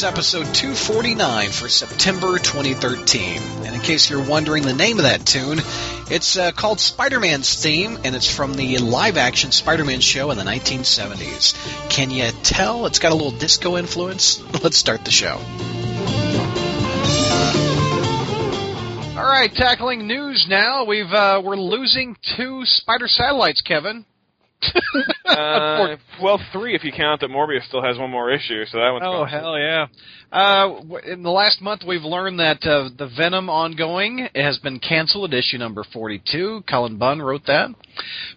is episode 249 for September 2013. And in case you're wondering the name of that tune, it's uh, called Spider Man's Theme, and it's from the live action Spider Man show in the 1970s. Can you tell it's got a little disco influence? Let's start the show. All right, tackling news now. We've uh, we're losing two spider satellites, Kevin. uh, well, three if you count that Morbius still has one more issue, so that one's Oh gone. hell yeah! Uh, in the last month, we've learned that uh, the Venom ongoing has been canceled at issue number forty-two. Cullen Bunn wrote that.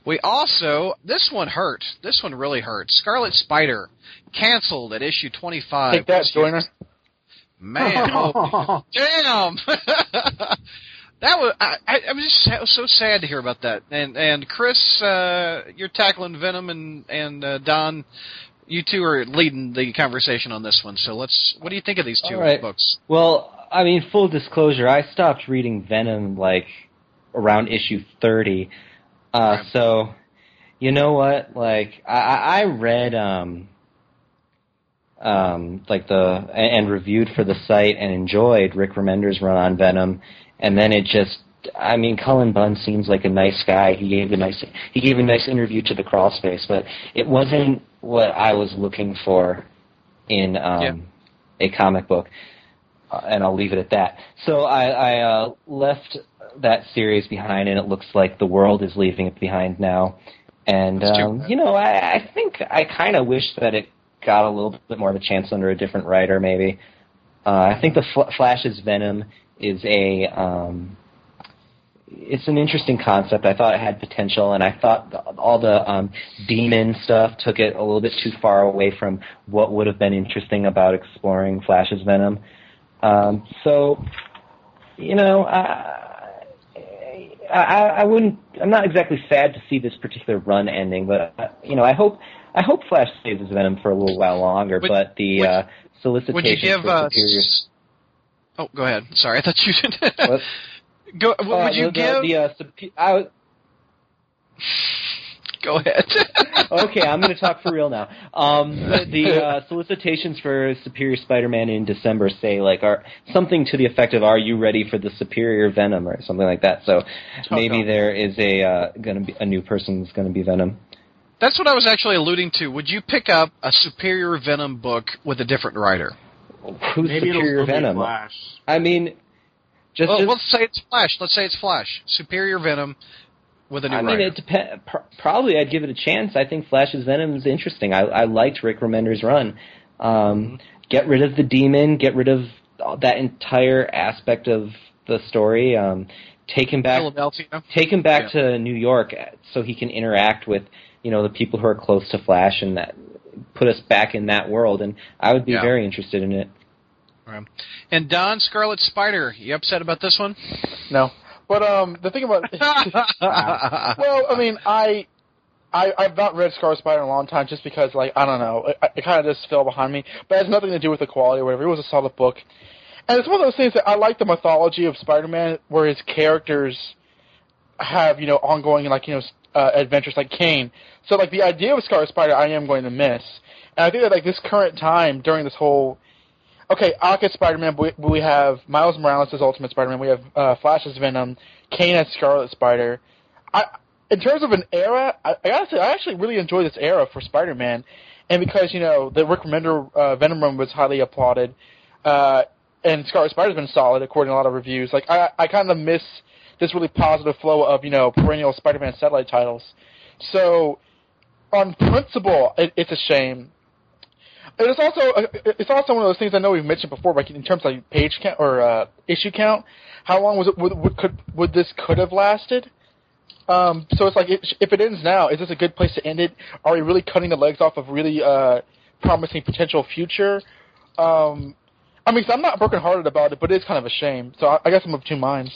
We also this one hurt. This one really hurt. Scarlet Spider canceled at issue twenty-five. Take that, Joiner. Man, oh, damn. That was I, I, was just I was so sad to hear about that. And and Chris, uh, you're tackling Venom, and and uh, Don, you two are leading the conversation on this one. So let's. What do you think of these two right. books? Well, I mean, full disclosure, I stopped reading Venom like around issue thirty. Uh, Right. so, you know what? Like, I, I read um, um, like the and reviewed for the site and enjoyed Rick Remender's run on Venom, and then it just. I mean, Cullen Bunn seems like a nice guy. He gave a nice he gave a nice interview to the Crawl Space, but it wasn't what I was looking for in um, Yeah. a comic book uh, and I'll leave it at that. So I, I uh, left that series behind, and it looks like the world is leaving it behind now. And um, you know, I, I think I kind of wish that it got a little bit more of a chance under a different writer, maybe. Uh, I think the Fl- Flash's Venom is a um, it's an interesting concept. I thought it had potential, and I thought the, all the um, demon stuff took it a little bit too far away from what would have been interesting about exploring Flash's Venom. Um, so, you know, I, I, I wouldn't. I'm not exactly sad to see this particular run ending, but uh, you know, I hope I hope Flash stays as Venom for a little while longer. Would- but the would- uh, solicitation Would you give for superior. Oh, go ahead. Sorry, I thought you did. What? go. Would Uh, you the, give? the, uh, supe- I was, Go ahead. okay, I'm going to talk for real now. Um, the uh, solicitations for Superior Spider-Man in December say like are something to the effect of "Are you ready for the Superior Venom?" or something like that. So maybe no. there is a uh, going to be a new person that's going to be Venom. That's what I was actually alluding to. Would you pick up a Superior Venom book with a different writer? Who's Maybe Superior Venom? Flash. I mean, just, Well, just let's say it's Flash. Let's say it's Flash. Superior Venom with a new I mean, writer. it depend. Pr- probably, I'd give it a chance. I think Flash's Venom is interesting. I, I liked Rick Remender's run. Um, get rid of the demon. Get rid of that entire aspect of the story. Um, take him back. Philadelphia. Take him back to New York uh, so he can interact with you know the people who are close to Flash and that put us back in that world. And I would be Yeah. very interested in it. Right. And Don Scarlet Spider, you upset about this one? No. But um, the thing about well, I mean, I, I I've not read Scar Spider in a long time just because, like, I don't know, it, it kind of just fell behind me. But it has nothing to do with the quality or whatever. It was a solid book, and it's one of those things that I like the mythology of Spider-Man, where his characters have you know ongoing like you know s- uh, adventures like Kane. So like the idea of Scar Spider, I am going to miss, and I think that like this current time during this whole okay, Aka Spider-Man, we, we have Miles Morales as Ultimate Spider-Man, we have uh, Flash as Venom, Kane as Scarlet Spider. I, in terms of an era, I, I gotta say, I actually really enjoy this era for Spider-Man, and because you know the Rick Remender uh, Venom run was highly applauded, uh, and Scarlet Spider's been solid according to a lot of reviews. Like I, I kind of miss this really positive flow of you know perennial Spider-Man satellite titles. So, on principle, it, it's a shame it's also uh, it's also one of those things I know we've mentioned before, like in terms of page count or uh, issue count. How long was it? Would, would could would this could have lasted? Um, so it's like it, if it ends now, is this a good place to end it? Are we really cutting the legs off of really uh, promising potential future? Um, I mean, 'cause I'm not brokenhearted about it, but it is kind of a shame. So I, I guess I'm of two minds.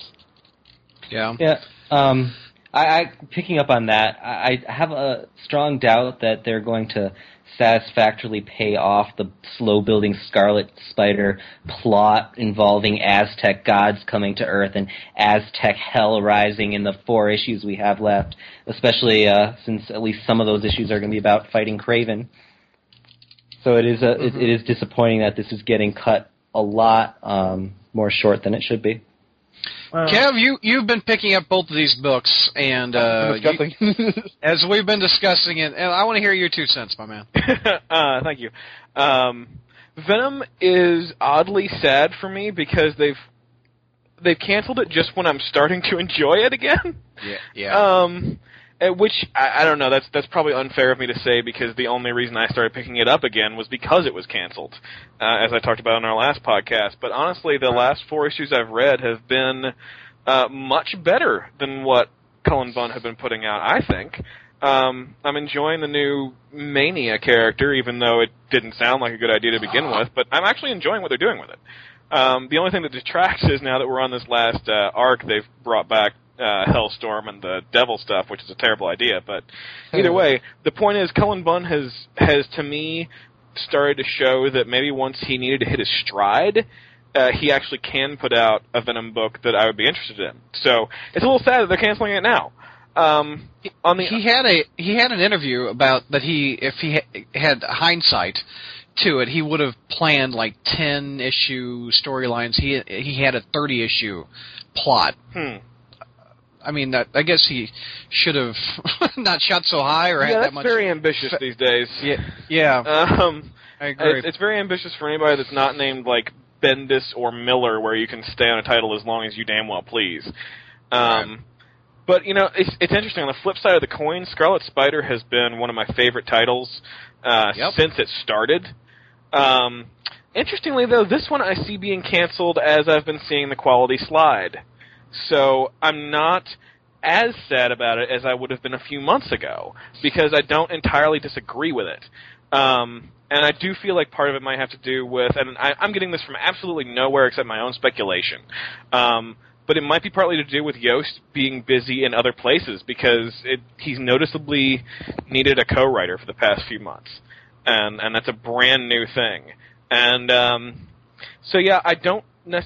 Yeah. Yeah. Um, I, I picking up on that. I, I have a strong doubt that they're going to satisfactorily pay off the slow building Scarlet Spider plot involving Aztec gods coming to Earth and Aztec hell rising in the four issues we have left. Especially uh, since at least some of those issues are going to be about fighting Kraven. So it is a it, it is disappointing that this is getting cut a lot um, more short than it should be. Uh, Kev, you you've been picking up both of these books, and uh, you- as we've been discussing it, and I want to hear your two cents, my man. uh, thank you. Um, Venom is oddly sad for me because they've they've canceled it just when I'm starting to enjoy it again. Yeah, yeah. Um, at which I, I don't know. That's that's probably unfair of me to say because the only reason I started picking it up again was because it was canceled, uh, as I talked about in our last podcast. But honestly, the last four issues I've read have been uh, much better than what Cullen Bunn have been putting out. I think. Um, I'm enjoying the new Mania character, even though it didn't sound like a good idea to begin with. But I'm actually enjoying what they're doing with it. Um, the only thing that detracts is now that we're on this last uh, arc, they've brought back uh, Hellstorm and the Devil stuff, which is a terrible idea. But either way, the point is, Cullen Bunn has has to me started to show that maybe once he needed to hit his stride, uh, he actually can put out a Venom book that I would be interested in. So it's a little sad that they're canceling it now. Um, on the he had a he had an interview about that he if he ha- had hindsight to it he would have planned like 10 issue storylines he he had a 30 issue plot hmm. I mean that i guess he should have not shot so high or yeah, had that much very ambitious these days. yeah yeah Um, i agree it's, it's very ambitious for anybody that's not named like Bendis or Miller, where you can stay on a title as long as you damn well please. Um, But you know, it's it's interesting. On the flip side of the coin, Scarlet Spider has been one of my favorite titles uh, Yep. since it started. Um, interestingly, though, this one I see being canceled as I've been seeing the quality slide. So I'm not as sad about it as I would have been a few months ago because I don't entirely disagree with it. Um, and I do feel like part of it might have to do with, and I, I'm getting this from absolutely nowhere except my own speculation. Um, but it might be partly to do with Yost being busy in other places because it, he's noticeably needed a co-writer for the past few months, and and that's a brand new thing. And um, so yeah, I don't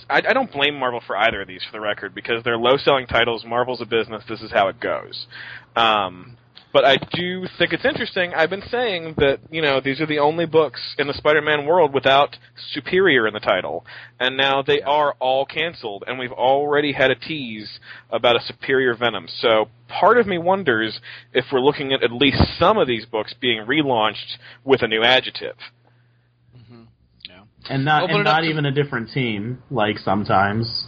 I, I don't blame Marvel for either of these for the record because they're low-selling titles. Marvel's a business. This is how it goes. Um, but I do think it's interesting. I've been saying that you know these are the only books in the Spider-Man world without Superior in the title, and now they are all canceled, and we've already had a tease about a Superior Venom. So part of me wonders if we're looking at at least some of these books being relaunched with a new adjective. And not Open and it up not to- even a different team. Like sometimes,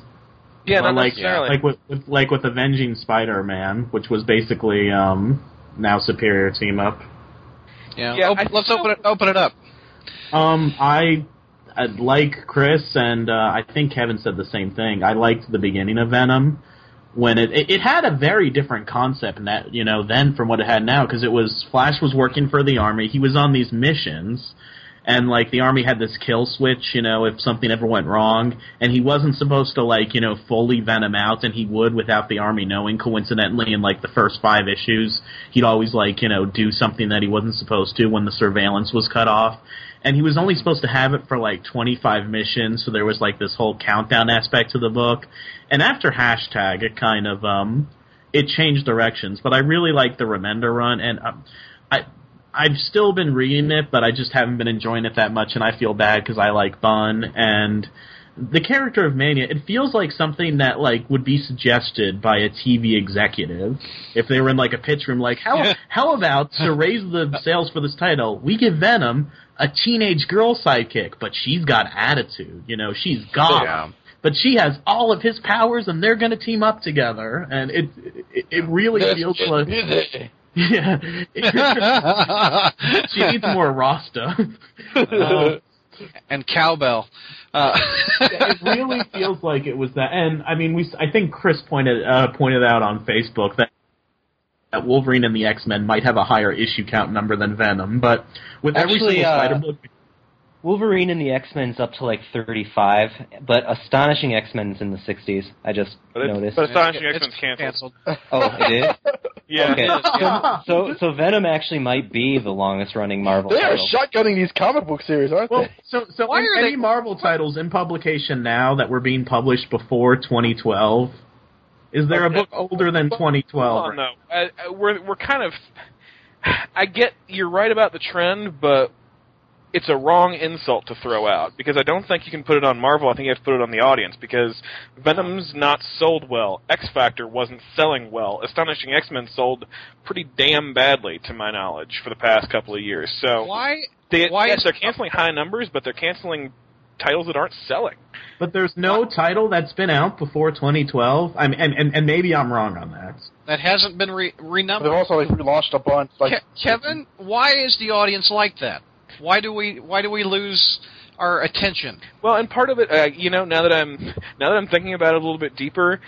Yeah, Well, not like necessarily. like with, with like with Avenging Spider-Man, which was basically um now Superior team up. yeah, Yeah, Op- I let's feel- open it open it up Um, I, I'd like Chris, and uh, I think Kevin said the same thing. I liked the beginning of Venom when it it, it had a very different concept, and that you know, then from what it had now, because it was Flash was working for the army. He was on these missions. And like the army had this kill switch, you know, if something ever went wrong, and he wasn't supposed to like, you know, fully venom out, and he would without the army knowing. Coincidentally, in like the first five issues, he'd always like, you know, do something that he wasn't supposed to when the surveillance was cut off and he was only supposed to have it for like 25 missions, so there was like this whole countdown aspect to the book. And after hashtag, it kind of um, it changed directions. But I really like the Remender run, and um, I I've still been reading it, but I just haven't been enjoying it that much, and I feel bad because I like Bunn and. The character of Mania, it feels like something that like would be suggested by a TV executive if they were in like a pitch room. Like, how how about to raise the sales for this title, we give Venom a teenage girl sidekick, but she's got attitude. You know, she's goth, Yeah. but she has all of his powers, and they're going to team up together. And it it, it really feels like yeah, she needs more Rasta. Uh, and cowbell uh, it really feels like it was that. And I mean, we I think Chris pointed uh, pointed out on Facebook that. That Wolverine and the X Men might have a higher issue count number than Venom, but with every single uh, Spider book, Wolverine and the X Men's up to like 35, but Astonishing X Men's in the 60s. I just But, noticed. but Astonishing X-Men's canceled. oh, it is. Yeah. Okay. So, so so Venom actually might be the longest running Marvel They are shotgunning these comic book series, aren't Well, they? so so Why in are any they- Marvel titles in publication now that were being published before 2012? Is there a book older than 2012? Oh, no. Uh, uh, we're we're kind of. I get you're right about the trend, but it's a wrong insult to throw out because I don't think you can put it on Marvel. I think you have to put it on the audience because Venom's not sold well. X Factor wasn't selling well. Astonishing X Men sold pretty damn badly, to my knowledge, for the past couple of years. So Why? they, why yes, they're canceling high numbers, but they're canceling titles that aren't selling. But there's no title that's been out before 2012. I mean, and, and, and maybe I'm wrong on that. That hasn't been re- renumbered. They've also like relaunched a bunch. Like Ke- Kevin, why is the audience like that? Why do we why do we lose our attention? Well, and part of it, uh, you know, now that I'm now that I'm thinking about it a little bit deeper,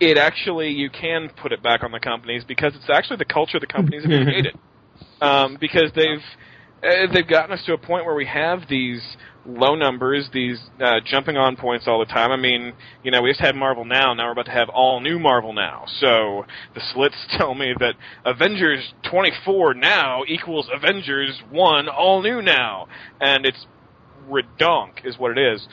it actually you can put it back on the companies because it's actually the culture of the companies have created. Um, because they've uh, they've gotten us to a point where we have these low numbers, these uh, jumping on points all the time. I mean, you know, we just had Marvel Now, now we're about to have all new Marvel Now. So the slits tell me that Avengers 24 now equals Avengers 1 all new now, and it's redonk is what it is.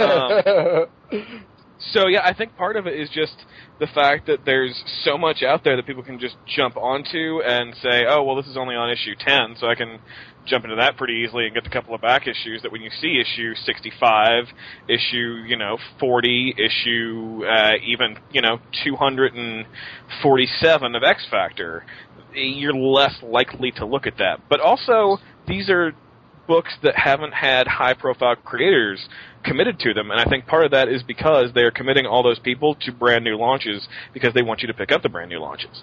Um, so yeah, I think part of it is just the fact that there's so much out there that people can just jump onto and say, oh well, this is only on issue 10, so I can jump into that pretty easily and get the couple of back issues that when you see issue 65, issue, you know, 40, issue, uh, even, you know, 247 of X Factor, you're less likely to look at that. But also, these are books that haven't had high profile creators committed to them and I think part of that is because they are committing all those people to brand new launches because they want you to pick up the brand new launches.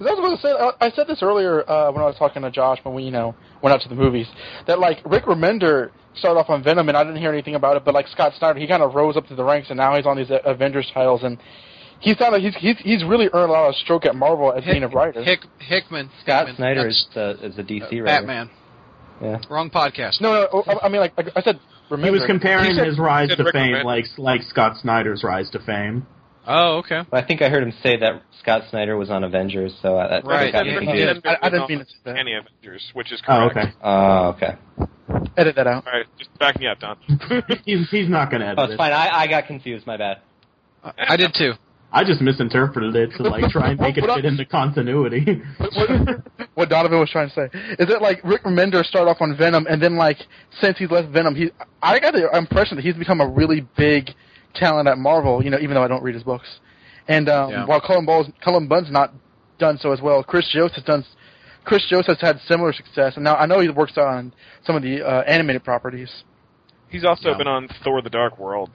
I was about to say, I- I said this earlier uh, when I was talking to Josh when we, you know, went out to the movies. That like Rick Remender started off on Venom, and I didn't hear anything about it. But like Scott Snyder, he kind of rose up to the ranks, and now he's on these uh, Avengers titles, and he's kind of he's he's he's really earned a lot of stroke at Marvel as being a writer. Hick, Hickman. Scott Hickman. Snyder That's, is the is a DC uh, writer. Batman. Yeah. Wrong podcast. no, no, I, I mean like I, I said. Remender. He was comparing He said- his rise to fame Remender. like like Scott Snyder's rise to fame. Oh, okay. Well, I think I heard him say that Scott Snyder was on Avengers, so I, that Right, got yeah, me he confused. did. I- I didn't mean to that. Any Avengers, which is Oh, correct. okay. Oh, okay. Edit that out. All right, just back me up, Don. he's he's not going to edit Oh, it's it. fine. I, I got confused. My bad. I did too. I just misinterpreted it to like try and make it fit into continuity. what, what, what Donovan was trying to say is that like Rick Remender started off on Venom, and then like since he's left Venom, he I got the impression that he's become a really big talent at Marvel. You know, even though I don't read his books. And um, Yeah. while Cullen Bunn's Cullen Bunn's not done so as well, Chris Yost has done. Chris Yost has had similar success, and now I know he works on some of the uh, animated properties. He's also Yeah. been on Thor: The Dark World.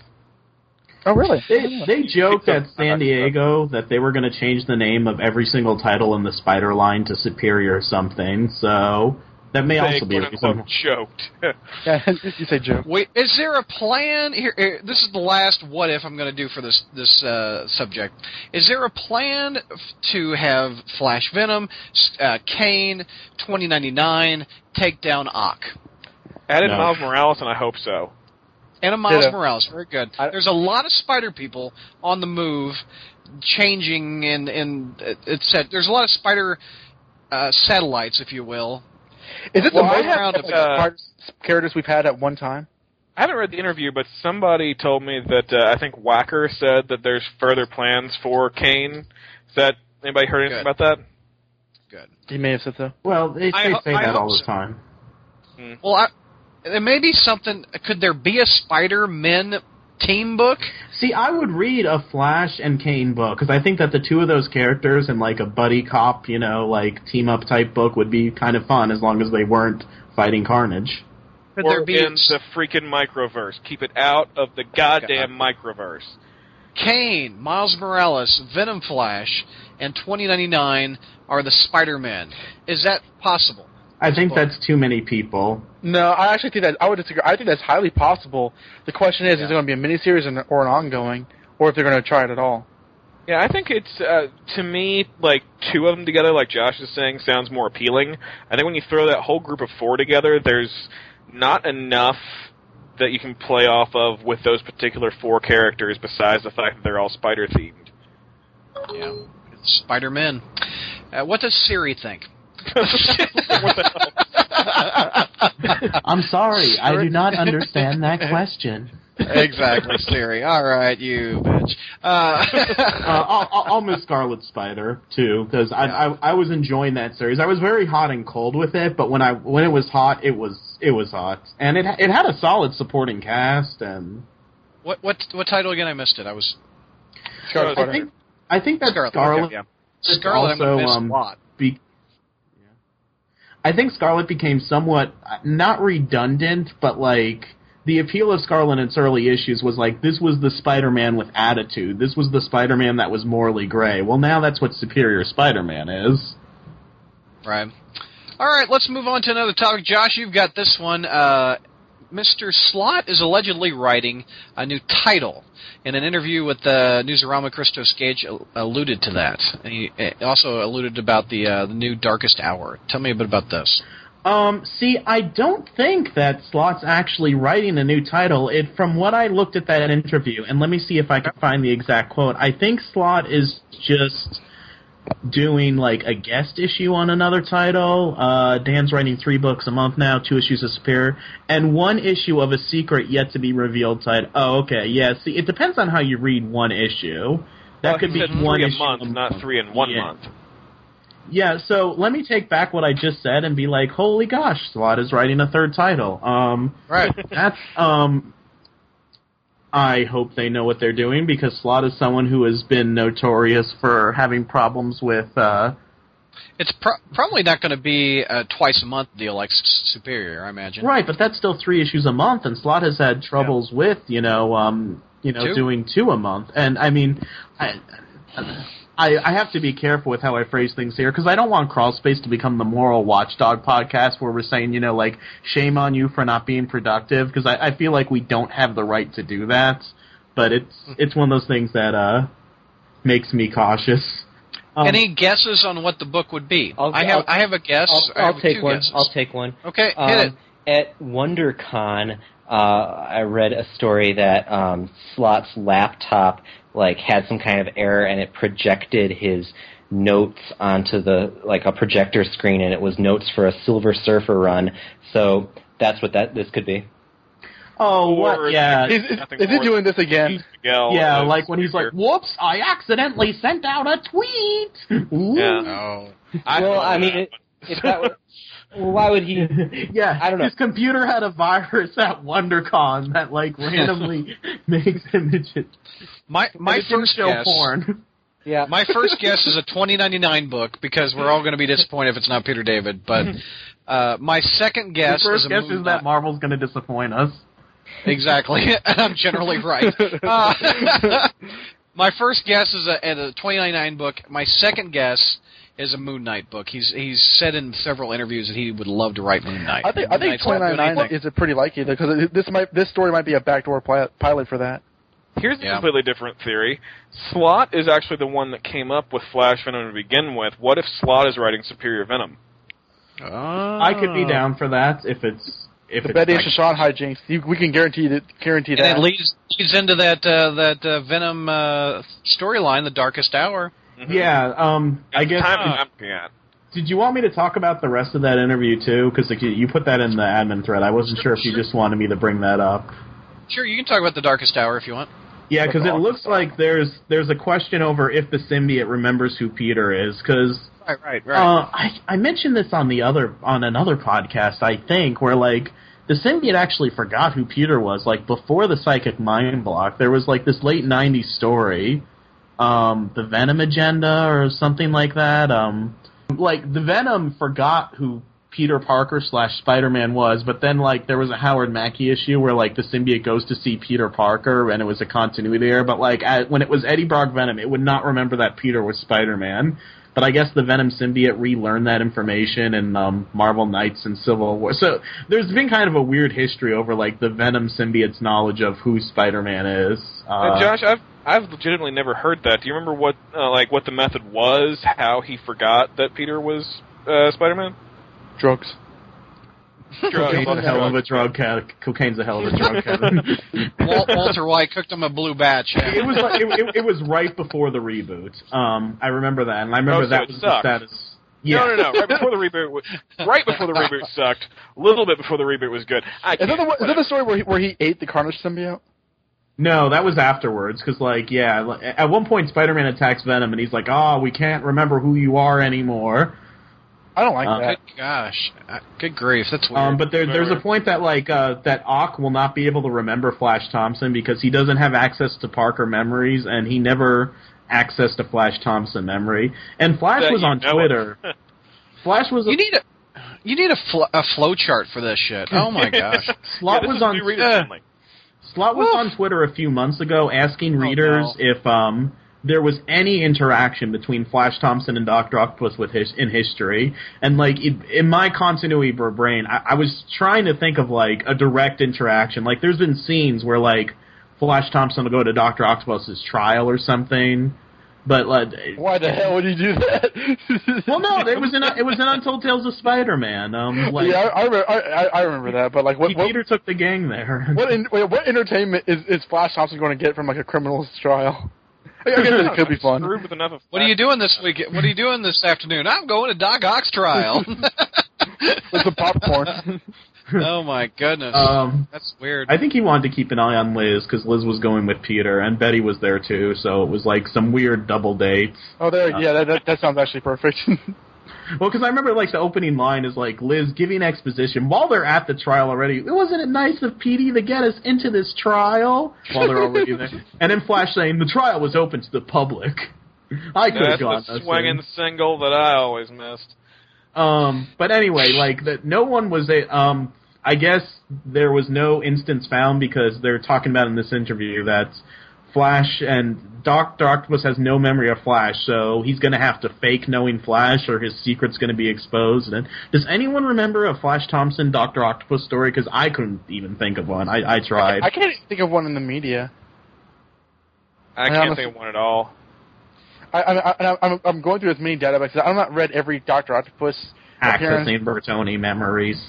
Oh, really? They they joked at San Diego that they were going to change the name of every single title in the Spider line to Superior something. So that may They also be a quote reason. unquote joked. Yeah, you say Joe. Wait, is there a plan here? here- This is the last what if I'm going to do for this this uh, subject. Is there a plan f- to have Flash Venom, s- uh, Kane, 2099 take down Ock? Added No. Miles Morales, and I hope so. And a Miles Ditto. Morales, very good. I- There's a lot of Spider people on the move, changing and and uh, it's said there's a lot of Spider uh, satellites, if you will. Is it Well, the I most have, of uh, smart characters we've had at one time? I haven't read the interview, but somebody told me that uh, I think Wacker said that there's further plans for Kane. Is that anybody heard anything Good. about that? Good. He may have said so. Well, they, I they ho- say I that hope all the so. time. Well, I, there may be something. Could there be a Spider Men team book? See, I would read a Flash and Kane book because I think that the two of those characters in like a buddy cop, you know, like team up type book would be kind of fun as long as they weren't fighting Carnage. Could or there be in the freaking microverse? Keep it out of the oh, goddamn microverse. Kane, Miles Morales, Venom Flash, and 2099 are the Spider Men? Is that possible? I think that's too many people. No, I actually think that I would disagree. I think that's highly possible. The question is, is it going to be a miniseries or, or an ongoing, or if they're going to try it at all? Yeah, I think it's uh, to me like two of them together, like Josh is saying, sounds more appealing. I think when you throw that whole group of four together, there's not enough that you can play off of with those particular four characters, besides the fact that they're all spider themed. Yeah, Spider Men. Uh, what does Siri think? What the hell? I'm sorry, I do not understand that question. exactly, Siri. All right, you bitch. Uh, uh, I'll, I'll, I'll miss Scarlet Spider too because I, I I was enjoying that series. I was very hot and cold with it, but when I when it was hot, it was it was hot, and it it had a solid supporting cast. And what what what title again? I missed it. I was Scarlet I think I think that Scarlet. Scarlet, okay, yeah. Scarlet. I'm also, gonna miss um, a lot. be, I think Scarlet became somewhat not redundant, but like the appeal of Scarlet in its early issues was like this was the Spider-Man with attitude. This was the Spider-Man that was morally gray. Well, now that's what Superior Spider-Man is. Right. All right, let's move on to another topic. Josh, you've got this one. Uh, Mr. Slott is allegedly writing a new title. In an interview with uh, Newsarama, Christos Gage alluded to that. And he uh, also alluded about the uh, the new Darkest Hour. Tell me a bit about this. Um, see, I don't think that Slott's actually writing a new title. It, from what I looked at that interview, and let me see if I can find the exact quote. I think Slott is just doing like a guest issue on another title. Uh, Dan's writing three books a month now, two issues of Superior, and one issue of a secret yet to be revealed title. Oh, okay, yeah. See, it depends on how you read one issue. That Well, could he be said one three a issue month, not three in one Yeah. month. Yeah, so let me take back what I just said and be like, holy gosh, Slott is writing a third title. Um, Right. that's um, I hope they know what they're doing because Slott is someone who has been notorious for having problems with. uh It's pro- probably not going to be a twice a month deal like S- Superior, I imagine. Right, but that's still three issues a month, and Slott has had troubles with you know, um, you know, Two? doing two a month, and I mean, I. I, I have to be careful with how I phrase things here because I don't want Crawlspace to become the moral watchdog podcast where we're saying, you know, like, shame on you for not being productive because I, I feel like we don't have the right to do that. But it's it's one of those things that uh makes me cautious. Um, Any guesses on what the book would be? I'll- I have I'll- I have a guess. I'll, I I'll take one. guesses. I'll take one. Okay, hit Um, it. At WonderCon, uh, I read a story that um, Slott's laptop like had some kind of error and it projected his notes onto the like a projector screen and it was notes for a Silver Surfer run. So that's what that this could be. oh, Or what? Yeah, Is, is, is he doing this again? Miguel yeah, like when he's like, "Whoops, I accidentally sent out a tweet." Ooh. Yeah. Oh. well, I mean, it, if that were, well, why would he? yeah, I don't know. His computer had a virus at WonderCon that like randomly makes images. My my it first show guess. porn. Yeah, My first guess is a 2099 book because we're all going to be disappointed if it's not Peter David. But uh, my second guess His first is guess Moon is that Marvel's going to disappoint us. exactly, I'm generally right. Uh, my first guess is a, at a 2099 book. My second guess is a Moon Knight book. He's he's said in several interviews that he would love to write Moon Knight. I think I think Knight's not doing 29 anything. is a pretty likely because this might this story might be a backdoor pi- pilot for that. Here's a Yeah. completely different theory. Slott is actually the one that came up with Flash Venom to begin with. What if Slott is writing Superior Venom? I could be down for that if it's if The it's Betty like- and Shashawn hijinks. You, we can guarantee that. Guarantee and that. it leads leads into that uh, that uh, Venom uh, storyline, the Darkest Hour. Yeah, um, I guess. time uh, I'm looking at. Did you want me to talk about the rest of that interview too? Because like, you- you put that in the admin thread. I wasn't sure if you just wanted me to bring that up. Sure, you can talk about the Darkest Hour if you want. Yeah, because it looks like there's there's a question over if the symbiote remembers who Peter is. Because Right, right, right. uh, I I mentioned this on the other on another podcast, I think, where like the symbiote actually forgot who Peter was. Like before the psychic mind block, there was like this late '90s story, um, the Venom agenda or something like that. Um, like the Venom forgot who Peter Parker slash Spider Man was, but then like there was a Howard Mackie issue where like the symbiote goes to see Peter Parker and it was a continuity error. But like when it was Eddie Brock Venom, it would not remember that Peter was Spider Man. But I guess the Venom symbiote relearned that information in um, Marvel Knights and Civil War. So there's been kind of a weird history over like the Venom symbiote's knowledge of who Spider Man is. Uh, Josh, I've I've legitimately never heard that. Do you remember what uh, like what the method was? How he forgot that Peter was uh, Spider-Man? Drugs. Cocaine's a hell of a drug. Cocaine's a hell of a drug. Kevin. Wal- Walter White cooked him a blue batch. it was like, it, it, it was right before the reboot. Um, I remember that, and I remember Oh, so that it was sucked. the status. Yeah. No, no, no. Right before the reboot, right before the reboot sucked. A little bit before the reboot was good. I Is that, the, is that the story where he, where he ate the Carnage symbiote? No, that was afterwards because, like, yeah, at one point Spider-Man attacks Venom and he's like, "Oh, we can't remember who you are anymore." I don't like Uh, that. Good gosh, Uh, good grief, that's weird. Um, but there, there's a point that like uh, that Ock will not be able to remember Flash Thompson because he doesn't have access to Parker memories and he never accessed a Flash Thompson memory. And Flash That was on. Twitter. Flash was you need a you need a fl- a flow chart for this shit. Oh my gosh. Slott yeah, was on uh. Slott was Woof. on Twitter a few months ago asking readers no. if um there was any interaction between Flash Thompson and Doctor Octopus with his in history, and like it, in my continuity br- brain, I, I was trying to think of like a direct interaction. Like there's been scenes where like Flash Thompson will go to Doctor Octopus's trial or something, but like Why the hell would you do that? well no, it was in it was in Untold Tales of Spider-Man. Um, like yeah, I, I, remember, I remember that, but like, what what, Peter took the gang there. what, in, what entertainment is, is Flash Thompson going to get from like a criminal's trial? I guess it could be fun. With enough of What are you doing this week? What are you doing this afternoon? I'm going to Doc Ock's trial. With some popcorn. oh my goodness, um, that's weird. I think he wanted to keep an eye on Liz because Liz was going with Peter and Betty was there too, so it was like some weird double dates. oh, there. Yeah, that, that that sounds actually perfect. Well, because I remember like the opening line is like Liz giving exposition while they're at the trial already. Wasn't it nice of Petey to get us into this trial while they're already there? And then Flash saying the trial was open to the public. I could have That's gone. the us swinging in. single that I always missed. Um, but anyway, like that, no one was a. Um, I guess there was no instance found because they're talking about in this interview that Flash and Doctor Octopus has no memory of Flash, so he's going to have to fake knowing Flash, or his secret's going to be exposed. And does anyone remember a Flash Thompson Doctor Octopus story? Because I couldn't even think of one. I, I tried. I can't think of one in the media. I I can't honestly- think of one at all. I, I, I, I'm, I'm going through as many databases. I've not read every Doctor Octopus. Accessing Bertoni memories.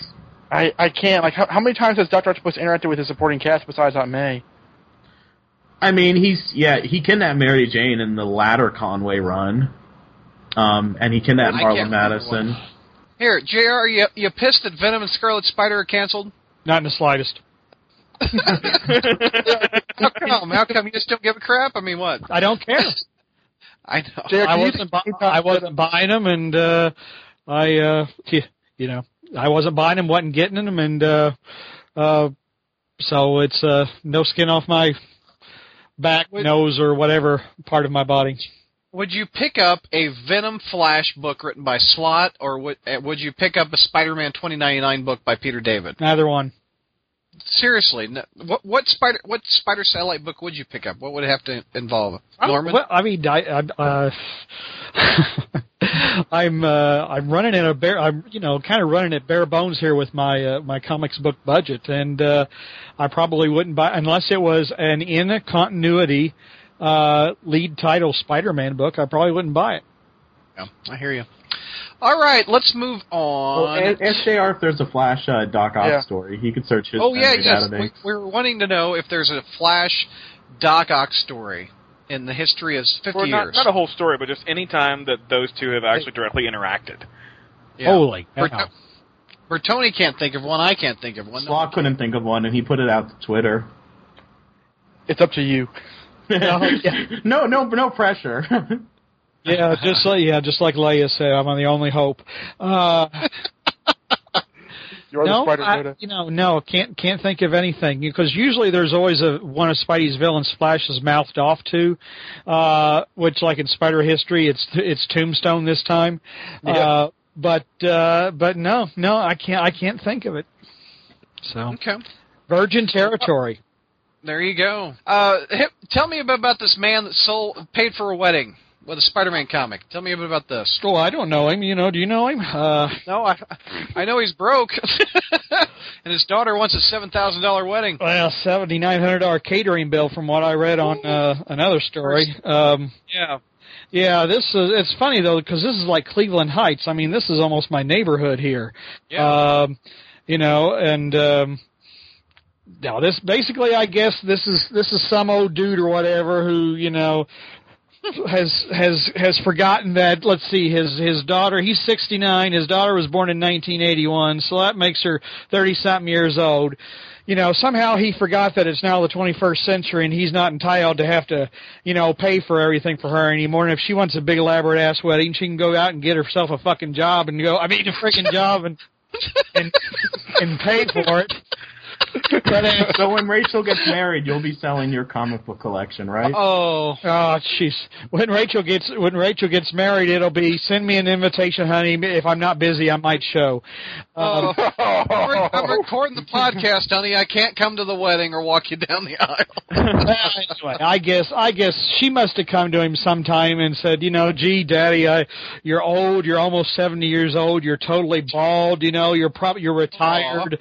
I, I can't. Like, how, how many times has Doctor Octopus interacted with his supporting cast besides Aunt May? I mean, he's yeah, he kidnapped Mary Jane in the latter Conway run, um, and he kidnapped I Marlon can't Madison. Here, Jr. You you pissed that Venom and Scarlet Spider are canceled? Not in the slightest. How come? How come you just don't give a crap? I mean, what? I don't care. I know. JR, I wasn't. Bu- I wasn't buying them, and uh, I, uh, you know, I wasn't buying them, wasn't getting them, and uh, uh, so it's uh, no skin off my back, Wait. nose, or whatever part of my body. Would you pick up a Venom Flash book written by Slott, or would uh, would you pick up a Spider-Man 2099 book by Peter David? Neither one. Seriously, no, what what Spider what Spider Satellite book would you pick up? What would it have to involve? Norman. Well, I mean, I, I, uh, I'm uh, I'm running at a bare, I'm you know kind of running at bare bones here with my uh, my comics book budget, and uh, I probably wouldn't buy unless it was an in continuity uh, lead title Spider-Man book. I probably wouldn't buy it. Yeah, I hear you. All right, let's move on. ask ask JR if there's a Flash uh, Doc Ock Yeah. story. He could search his oh yeah, yes. We, we're wanting to know if there's a Flash Doc Ock story in the history of 50 Or not, years. not a whole story, but just any time that those two have actually directly interacted. Yeah. Holy Bert- cow. Bertoni can't think of one. I can't think of one. Slott couldn't think of one, and he put it out to Twitter. It's up to you. no, no, no pressure. Yeah, just like yeah, just like Leia said, I'm on the only hope. Uh, You're no, the Spider I, you know, no, can't can't think of anything because usually there's always a one of Spidey's villains Flash is mouthed off to, uh, which like in Spider history, it's it's Tombstone this time. Uh, but uh, but no, no, I can't I can't think of it. So Okay. virgin territory. There you go. Uh, hip, tell me about, about this man that sold paid for a wedding with the Spider-Man comic. Tell me a bit about this. Oh, I don't know him. You know, do you know him? Uh, No, I I know he's broke, and his daughter wants a seven thousand dollar wedding. well, seventy nine hundred dollar catering bill from what I read on uh, another story. Um, Yeah. Yeah, this is. It's funny though because this is like Cleveland Heights. I mean, this is almost my neighborhood here. Yeah. Um, you know, and um, now this basically, I guess this is this is some old dude or whatever who you know has has has forgotten that. Let's see, his his daughter. He's sixty nine. His daughter was born in nineteen eighty one, so that makes her thirty something years old. you know, somehow he forgot that it's now the 21st century and he's not entitled to have to, you know, pay for everything for her anymore. And if she wants a big elaborate ass wedding, she can go out and get herself a fucking job and go, I mean, a freaking job and, and, and pay for it. But, uh, so when Rachel gets married, you'll be selling your comic book collection, right? Oh, Oh, jeez. When Rachel gets when Rachel gets married, it'll be send me an invitation, honey. If I'm not busy, I might show. Um, oh. I'm, I'm recording the podcast, honey. I can't come to the wedding or walk you down the aisle. anyway, I guess I guess she must have come to him sometime and said, you know, gee, Daddy, I, you're old. You're almost seventy years old. You're totally bald. You know, you're probably you're retired.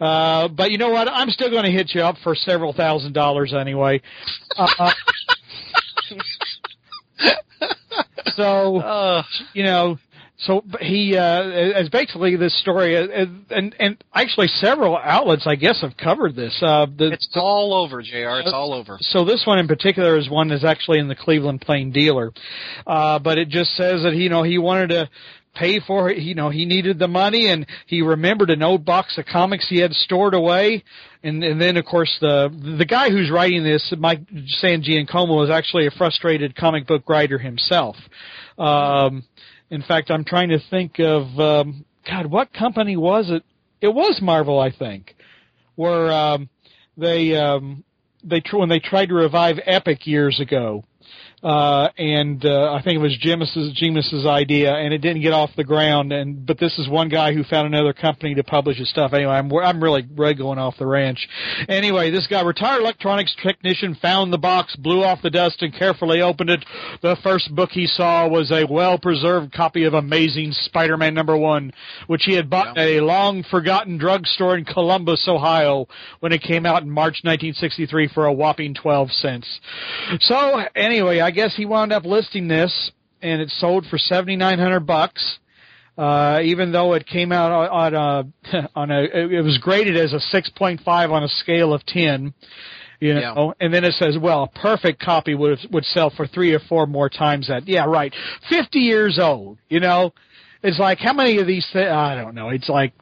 Uh, but you know what? I'm still going to hit you up for several thousand dollars anyway. Uh, so Uh, you know, so he uh, as basically this story, uh, and and actually several outlets, I guess, have covered this. Uh, the, it's all over, Jr. It's all over. so this one in particular is one that's actually in the Cleveland Plain Dealer, uh, but it just says that you know he wanted to pay for it. You know he needed the money, and he remembered an old box of comics he had stored away, and and then of course the the guy who's writing this, Mike Sangiacomo, is actually a frustrated comic book writer himself. Um, in fact, I'm trying to think of um, God, what company was it? It was Marvel, I think, where um, they um, they when they tried to revive Epic years ago, uh, and uh, I think it was Jemas's idea, and it didn't get off the ground. And but this is one guy who found another company to publish his stuff. Anyway, I'm I'm really really going off the ranch. Anyway, this guy, retired electronics technician, found the box, blew off the dust, and carefully opened it. The first book he saw was a well preserved copy of Amazing Spider-Man number one, which he had bought at a long forgotten drugstore in Columbus, Ohio, when it came out in March 1963 for a whopping 12 cents. So anyway, I guess he wound up listing this, and it sold for 7,900 bucks. Uh, even though it came out on a, on a, it was graded as a 6.5 on a scale of 10, you know, and then it says, well, a perfect copy would would sell for three or four more times that. Yeah, right. 50 years old, you know. It's like how many of these? Th- I don't know. It's like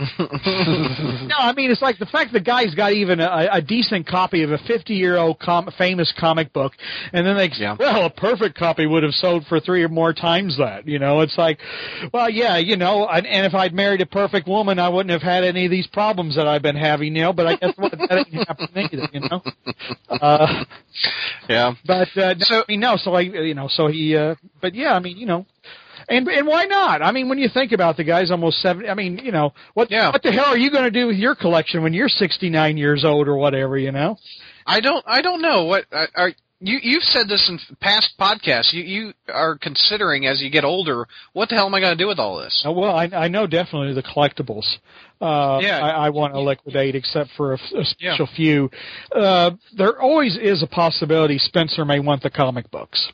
no, I mean it's like the fact the guy's got even a, a decent copy of a 50 year old com- famous comic book, and then they Yeah. well a perfect copy would have sold for three or more times that. You know, it's like, well, yeah, you know, and, and if I'd married a perfect woman, I wouldn't have had any of these problems that I've been having. You know, but I guess what that ain't happening either. You know. Uh, yeah. but uh, So- so I mean, no, so I, you know, so he, uh, but yeah, I mean, you know, and and why not? I mean, when you think about the guy's almost seventy, I mean, you know, what Yeah. what the hell are you going to do with your collection when you're sixty nine years old or whatever? You know? I don't. I don't know what are. are you, you've said this in past podcasts. You, you are considering as you get older, what the hell am I going to do with all this? Uh, well, I, I know definitely the collectibles. Uh, Yeah. I, I want to liquidate, except for a, a special few. Uh, there always is a possibility Spencer may want the comic books.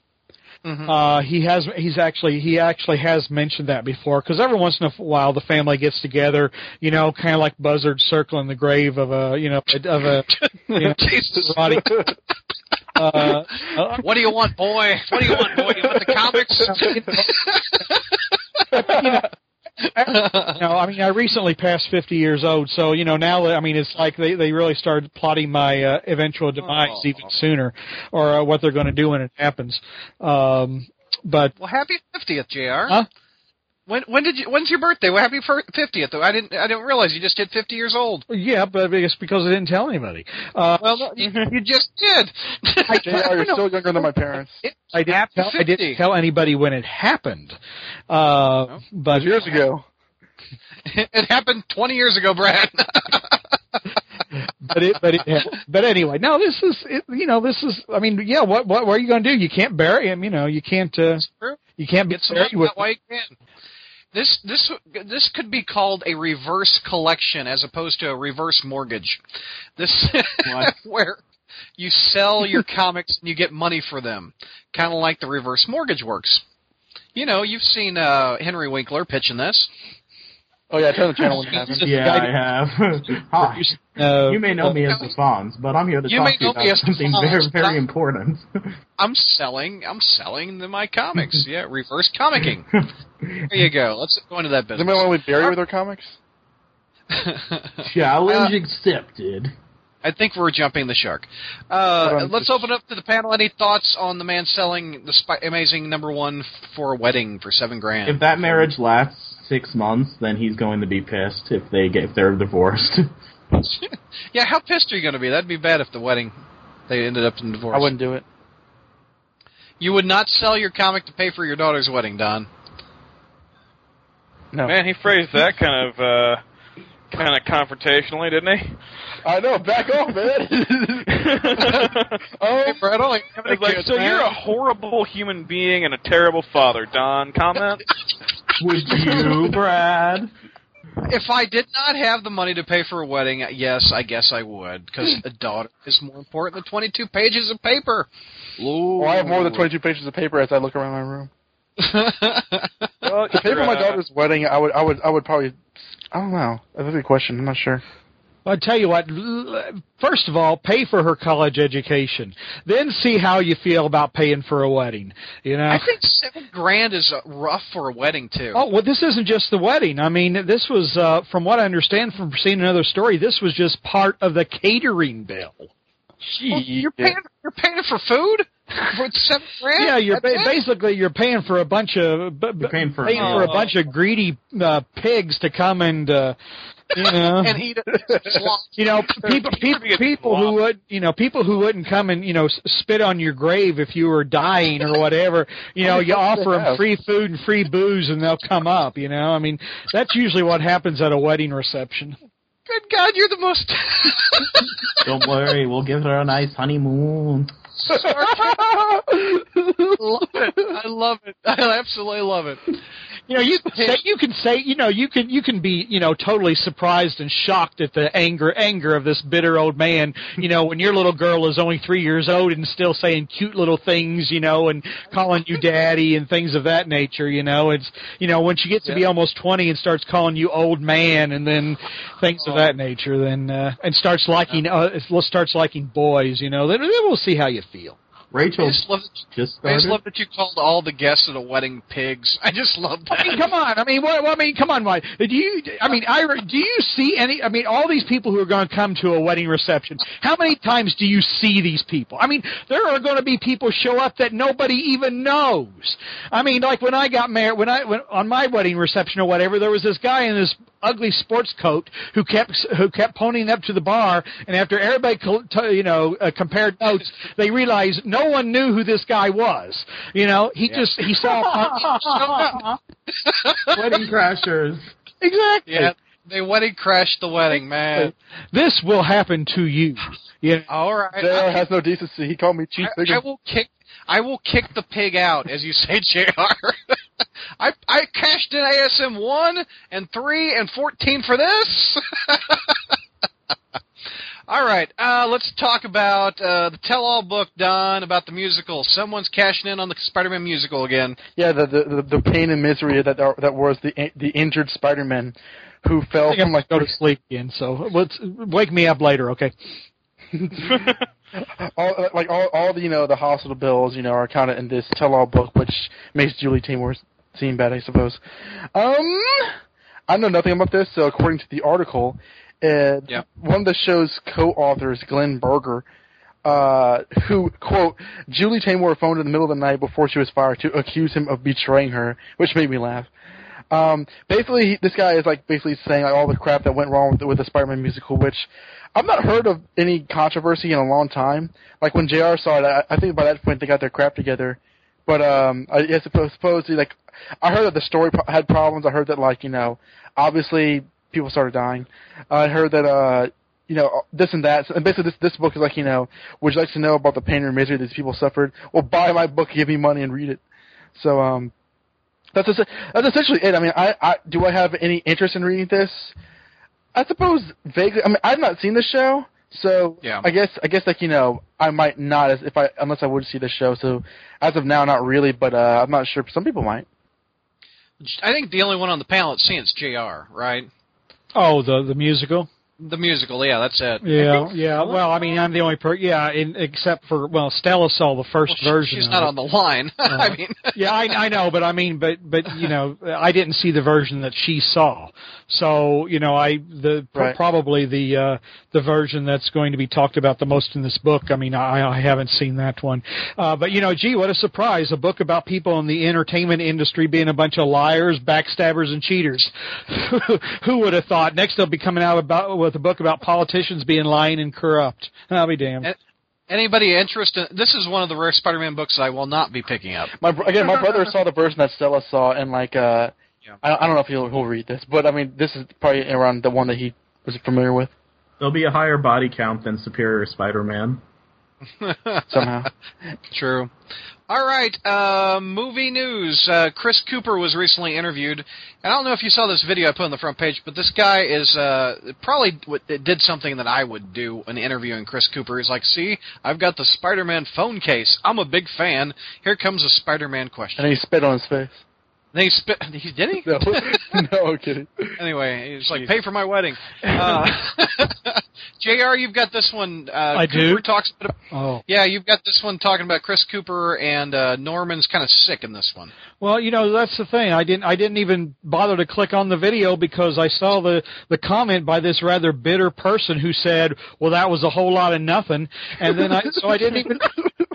Mhm. Uh, he has he's actually he actually has mentioned that before because every once in a while the family gets together, you know, kind of like buzzards circling the grave of a you know of a you know, Jesus. body. Uh, uh, What do you want, boy? What do you want, boy? You want the comics? you know, know, I mean, I recently passed 50 years old, so you know now. I mean, it's like they they really started plotting my uh, eventual demise Oh. even sooner, or uh, what they're going to do when it happens. Um, but well, happy fiftieth, Jr. Huh? When when did you? When's your birthday? Well, happy fiftieth. though. I didn't. I didn't realize you just hit fifty years old. yeah, but it's because I didn't tell anybody. Uh, Well, you, you just did. I, JR, you're still younger than my parents. I didn't, Happy tell, I didn't tell anybody when it happened. Uh, but Years ago. it happened twenty years ago, Brad. but it, but it, but anyway, no, this is, it, you know, this is. I mean, yeah, what, what, what are you going to do? You can't bury him. You know, you can't, uh, you can't Get get buried with. that way you can. This this this could be called a reverse collection as opposed to a reverse mortgage. This where you sell your comics and you get money for them, kind of like the reverse mortgage works. You know, you've seen uh, Henry Winkler pitching this. Oh yeah, turn the channel when you have Just- it. Yeah, I have. Hi. Uh, You may know me as the Fonz, but I'm here to You talk to you about something very, very important. I'm selling I'm selling the, my comics. Yeah, reverse comicking. There you go. Let's go into that Does business. anybody want to be buried with their comics? Challenge Uh, accepted. I think we're jumping the shark. Uh, let's open up to the panel. Any thoughts on the man selling the spy- amazing number one for a wedding for seven grand? If that marriage lasts six months, then he's going to be pissed if they get if they're divorced. yeah, how pissed are you going to be? That'd be bad if the wedding they ended up in divorce. I wouldn't do it. You would not sell your comic to pay for your daughter's wedding, Don. No. Man, he phrased that kind of uh, kind of confrontationally, didn't he? I know. Back off, man. oh, Hey, Brett, only having a It's like, kid, so man. you're a horrible human being and a terrible father, Don. Comment. Would you, Brad? If I did not have the money to pay for a wedding, yes, I guess I would, because a daughter is more important than 22 pages of paper. Ooh. well, I have more than 22 pages of paper as I look around my room. Well, To pay for my daughter's wedding, I would, I would, I would probably. I don't know. That's a good question. I'm not sure. I tell you what. l- First of all, pay for her college education. Then see how you feel about paying for a wedding. You know. I think seven grand is uh, rough for a wedding too. Oh well, this isn't just the wedding. I mean, this was, uh, from what I understand from seeing another story, this was just part of the catering bill. Well, you're paying you're paying for food for seven grand. Yeah, you're That's ba- basically you're paying for a bunch of b- b- You're paying for a for a bunch of greedy uh, pigs to come and uh, you know and eat it. you know people people people who would you know people who wouldn't come and you know spit on your grave if you were dying or whatever you know you offer them free food and free booze and they'll come up you know I mean that's usually what happens at a wedding reception. Good God, you're the most. Don't worry, we'll give her a nice honeymoon. love it. I love it. I absolutely love it. You know, you can say you can say you know you can you can be you know totally surprised and shocked at the anger anger of this bitter old man. You know, when your little girl is only three years old and still saying cute little things, you know, and calling you daddy and things of that nature. You know, it's you know when she gets to be almost twenty and starts calling you old man and then things of that nature, then uh, and starts liking uh, starts liking boys. You know, then, then we'll see how you feel. I just love that just I just love that you called all the guests at a wedding pigs. I just love that. I mean, come on. I mean, what, what- I mean, come on, why? Do you? I mean, Ira, do you see any? I mean, all these people who are going to come to a wedding reception. How many times do you see these people? I mean, there are going to be people show up that nobody even knows. I mean, like when I got married, when I when on my wedding reception or whatever, there was this guy in this ugly sports coat who kept who kept ponying up to the bar, and after everybody col- you know uh, compared notes, they realized no one knew who this guy was. You know, he just he saw Wedding crashers. exactly. Yeah, they wedding crashed the wedding, man. This will happen to you. Yeah. All right, JR I, has no decency. He called me cheap I, I figure. will kick. I will kick the pig out, as you say, Jr. I I cashed in ASM one and three and fourteen for this. All right, uh, let's talk about uh, the tell-all book, Don, about the musical. Someone's cashing in on the Spider-Man musical again. Yeah, the, the the the pain and misery that that was the the injured Spider-Man who fell I think I'm from like go to sleep again. So let's wake me up later, okay? all like all all the you know the hospital bills you know are kind of in this tell-all book, which makes Julie Taymor seem bad, I suppose. Um, I know nothing about this, so according to the article, uh, Yeah. one of the show's co-authors, Glenn Berger, uh, who quote Julie Taymor phoned in the middle of the night before she was fired to accuse him of betraying her, which made me laugh. Um, basically, he, this guy is like basically saying like all the crap that went wrong with the, with the Spider-Man musical, which I've not heard of any controversy in a long time. Like when Jr. saw it, I, I think by that point they got their crap together. But um, I, I suppose supposedly like I heard that the story pro- had problems. I heard that like you know obviously people started dying. I heard that uh you know this and that. And basically this this book is like you know would you like to know about the pain and misery these people suffered? Well, buy my book, give me money, and read it. So um that's that's essentially it. I mean, I, I do I have any interest in reading this? I suppose vaguely. I mean, I've not seen the show, so Yeah. I guess I guess like you know I might not as if I unless I would see the show. So as of now, not really, but uh, I'm not sure. Some people might. I think the only one on the panel that's seen it's Jr. Right? Oh, the the musical. The musical, yeah, that's it. Yeah, yeah. Well, I mean, I'm the only per. Yeah, in, except for well, Stella saw the first Well, she- version. She's not it. on the line. I mean, yeah, I, I know, but I mean, but but you know, I didn't see the version that she saw. So you know, I the Right. probably the uh, the version that's going to be talked about the most in this book. I mean, I, I haven't seen that one, uh, but you know, gee, what a surprise! A book about people in the entertainment industry being a bunch of liars, backstabbers, and cheaters. Who would have thought? Next, they'll be coming out about with a book about politicians being lying and corrupt. I'll be damned. Eh, anybody interested? This is one of the rare Spider-Man books that I will not be picking up. My br- again, my brother saw the version that Stella saw, and like, uh, Yeah. I, I don't know if he'll he'll read this, but I mean, this is probably around the one that he was familiar with There'll be a higher body count than Superior Spider-Man. somehow. True. All right, uh, movie news. Uh, Chris Cooper was recently interviewed, and I don't know if you saw this video I put on the front page, but this guy is uh, probably w- did something that I would do when interviewing Chris Cooper. He's like, "See, I've got the Spider-Man phone case. I'm a big fan. Here comes a Spider-Man question." and he spit on his face. And he spit. He did he? No, no I'm kidding. Anyway, he's like, "Pay for my wedding." Uh, Jr., you've got this one. Uh, I Cooper do? Talks about Oh. yeah, you've got this one talking about Chris Cooper and uh, Norman's kind of sick in this one. Well, you know that's the thing. I didn't. I didn't even bother to click on the video because I saw the the comment by this rather bitter person who said, "Well, that was a whole lot of nothing," and then I so I didn't even.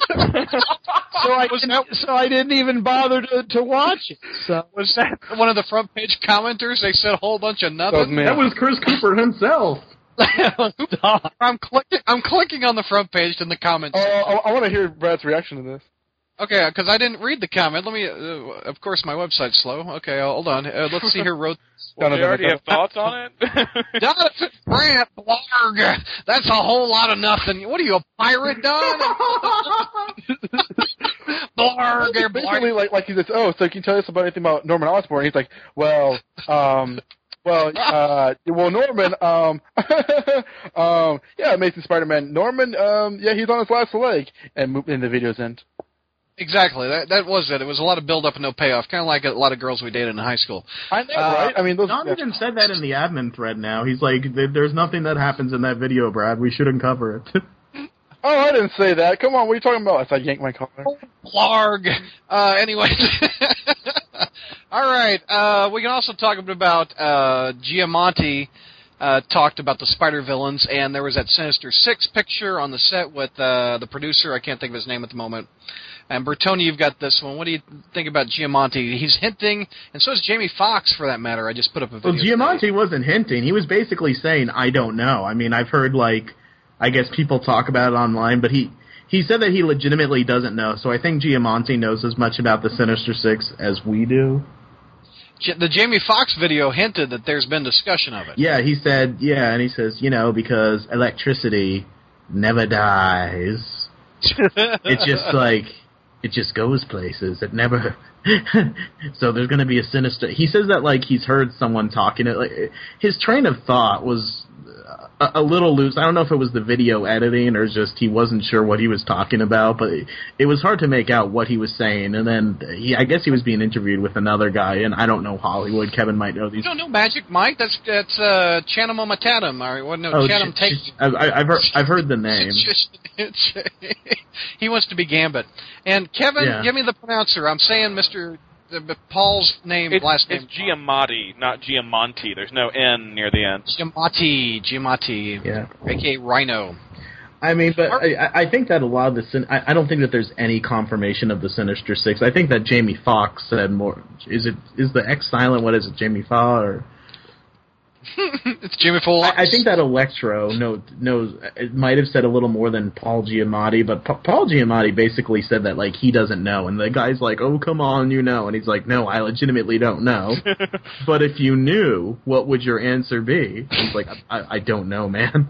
So I didn't, so I didn't even bother to to watch it. So Was that one of the front page commenters? They said a whole bunch of That was nothing. Oh, me. That was Chris Cooper himself. I'm clicking. I'm clicking on the front page in the comments. Oh, I, I want to hear Brad's reaction to this. Okay, because I didn't read the comment. Let me. Uh, of course, my website's slow. Okay, hold on. Uh, let's see who wrote. Well, No, do no, you already have thoughts on it? Jonathan Brandt Blarg. That's a whole lot of nothing. What are you, a pirate, Don? Blarg, Basically, Blarg. like like he says, "Oh, so can you tell us about anything about Norman Osborn?" He's like, "Well, um, well, uh, well, Norman, um, um, yeah, Amazing Spider-Man. Norman, um, yeah, he's on his last leg." And mo- and the video's end. Exactly. That that was it. It was a lot of build up and no payoff. Kind of like a lot of girls we dated in high school. I know, Uh, right? I mean, those. Don even said that in the admin thread now. He's like, there's nothing that happens in that video, Brad. We shouldn't cover it. Oh, I didn't say that. Come on, what are you talking about? As I yank my collar. Blarg. Uh, anyway. All right. Uh, we can also talk about uh, Giamatti. Uh, talked about the spider villains, and there was that Sinister Six picture on the set with uh, the producer. I can't think of his name at the moment. And Bertoni, you've got this one. What do you think about Giamatti? He's hinting, and so is Jamie Foxx, for that matter. I just put up a video. Well, Giamatti wasn't hinting. He was basically saying, "I don't know." I mean, I've heard like, I guess people talk about it online, but he he said that he legitimately doesn't know. So I think Giamatti knows as much about the Sinister Six as we do. The Jamie Foxx video hinted that there's been discussion of it. Yeah, he said, yeah, and he says, you know, because electricity never dies. It's just like it just goes places. It never. so there's going to be a sinister. He says that like he's heard someone talking it. Like his train of thought was a, a little loose. I don't know if it was the video editing or just he wasn't sure what he was talking about, but it, it was hard to make out what he was saying. And then he, I guess he was being interviewed with another guy, and I don't know Hollywood. Kevin might know these. You don't know Magic Mike? That's that's uh, Chanum Matatum. Or what? No, Oh, Chanum ch- Tate. I, I- I've heard, I've heard the name. he wants to be Gambit. And Kevin, Yeah. give me the pronouncer. I'm saying Mr. uh, Paul's name, it's, last name. it's Giamatti, not Giamonti. There's no N near the end. Giamatti, Giamatti, Yeah. aka Rhino. I mean, but I, I- I think that a lot of the sin- I, I don't think that there's any confirmation of the Sinister Six. I think that Jamie Foxx said more. Is it is the X silent? What is it, Jamie Foxx? Or it's Jimmy Fox. I, I think that Electro knows knows it might have said a little more than Paul Giamatti, but Pa- Paul Giamatti basically said that like he doesn't know, and the guy's like, "Oh, come on, you know," and he's like, "No, I legitimately don't know." but if you knew, what would your answer be? He's like, "I, I don't know, man."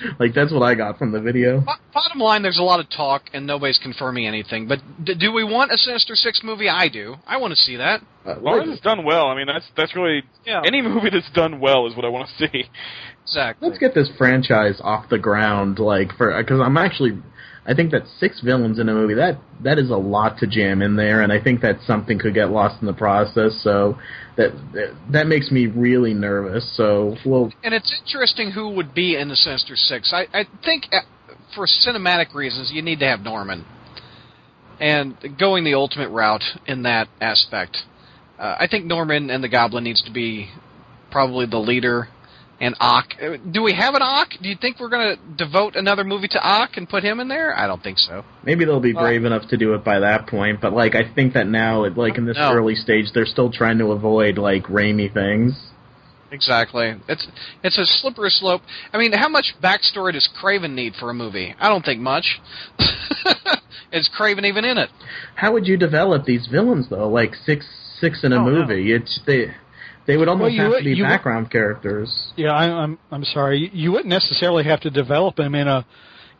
like that's what I got from the video. Bottom line, there's a lot of talk, and nobody's confirming anything. But d- do we want a Sinister Six movie? I do. I want to see that. Uh, As long as it's done well, I mean, that's that's really Yeah. any movie that's done well is what I want to see. Exactly. let's get this franchise off the ground, like for because I'm actually, I think that six villains in a movie that that is a lot to jam in there, and I think that something could get lost in the process. So that that, makes me really nervous. So well, And it's interesting who would be in the Sinister Six. I, I think uh, for cinematic reasons, you need to have Norman, and going the ultimate route in that aspect. Uh, I think Norman and the Goblin needs to be probably the leader. And Ock, Uh, do we have an Ock? Do you think we're going to devote another movie to Ock and put him in there? I don't think so. maybe they'll be brave enough to do it by that point. But like, I think that now, like in this No. early stage, they're still trying to avoid like Raimi things. Exactly. It's it's a slippery slope. I mean, how much backstory does Kraven need for a movie? I don't think much. Is Kraven even in it? How would you develop these villains though? Like six six in a Oh, no. movie. It's they they would almost Well, have would- to be you would- background characters. Yeah, I, I'm I'm sorry. You- You wouldn't necessarily have to develop them in a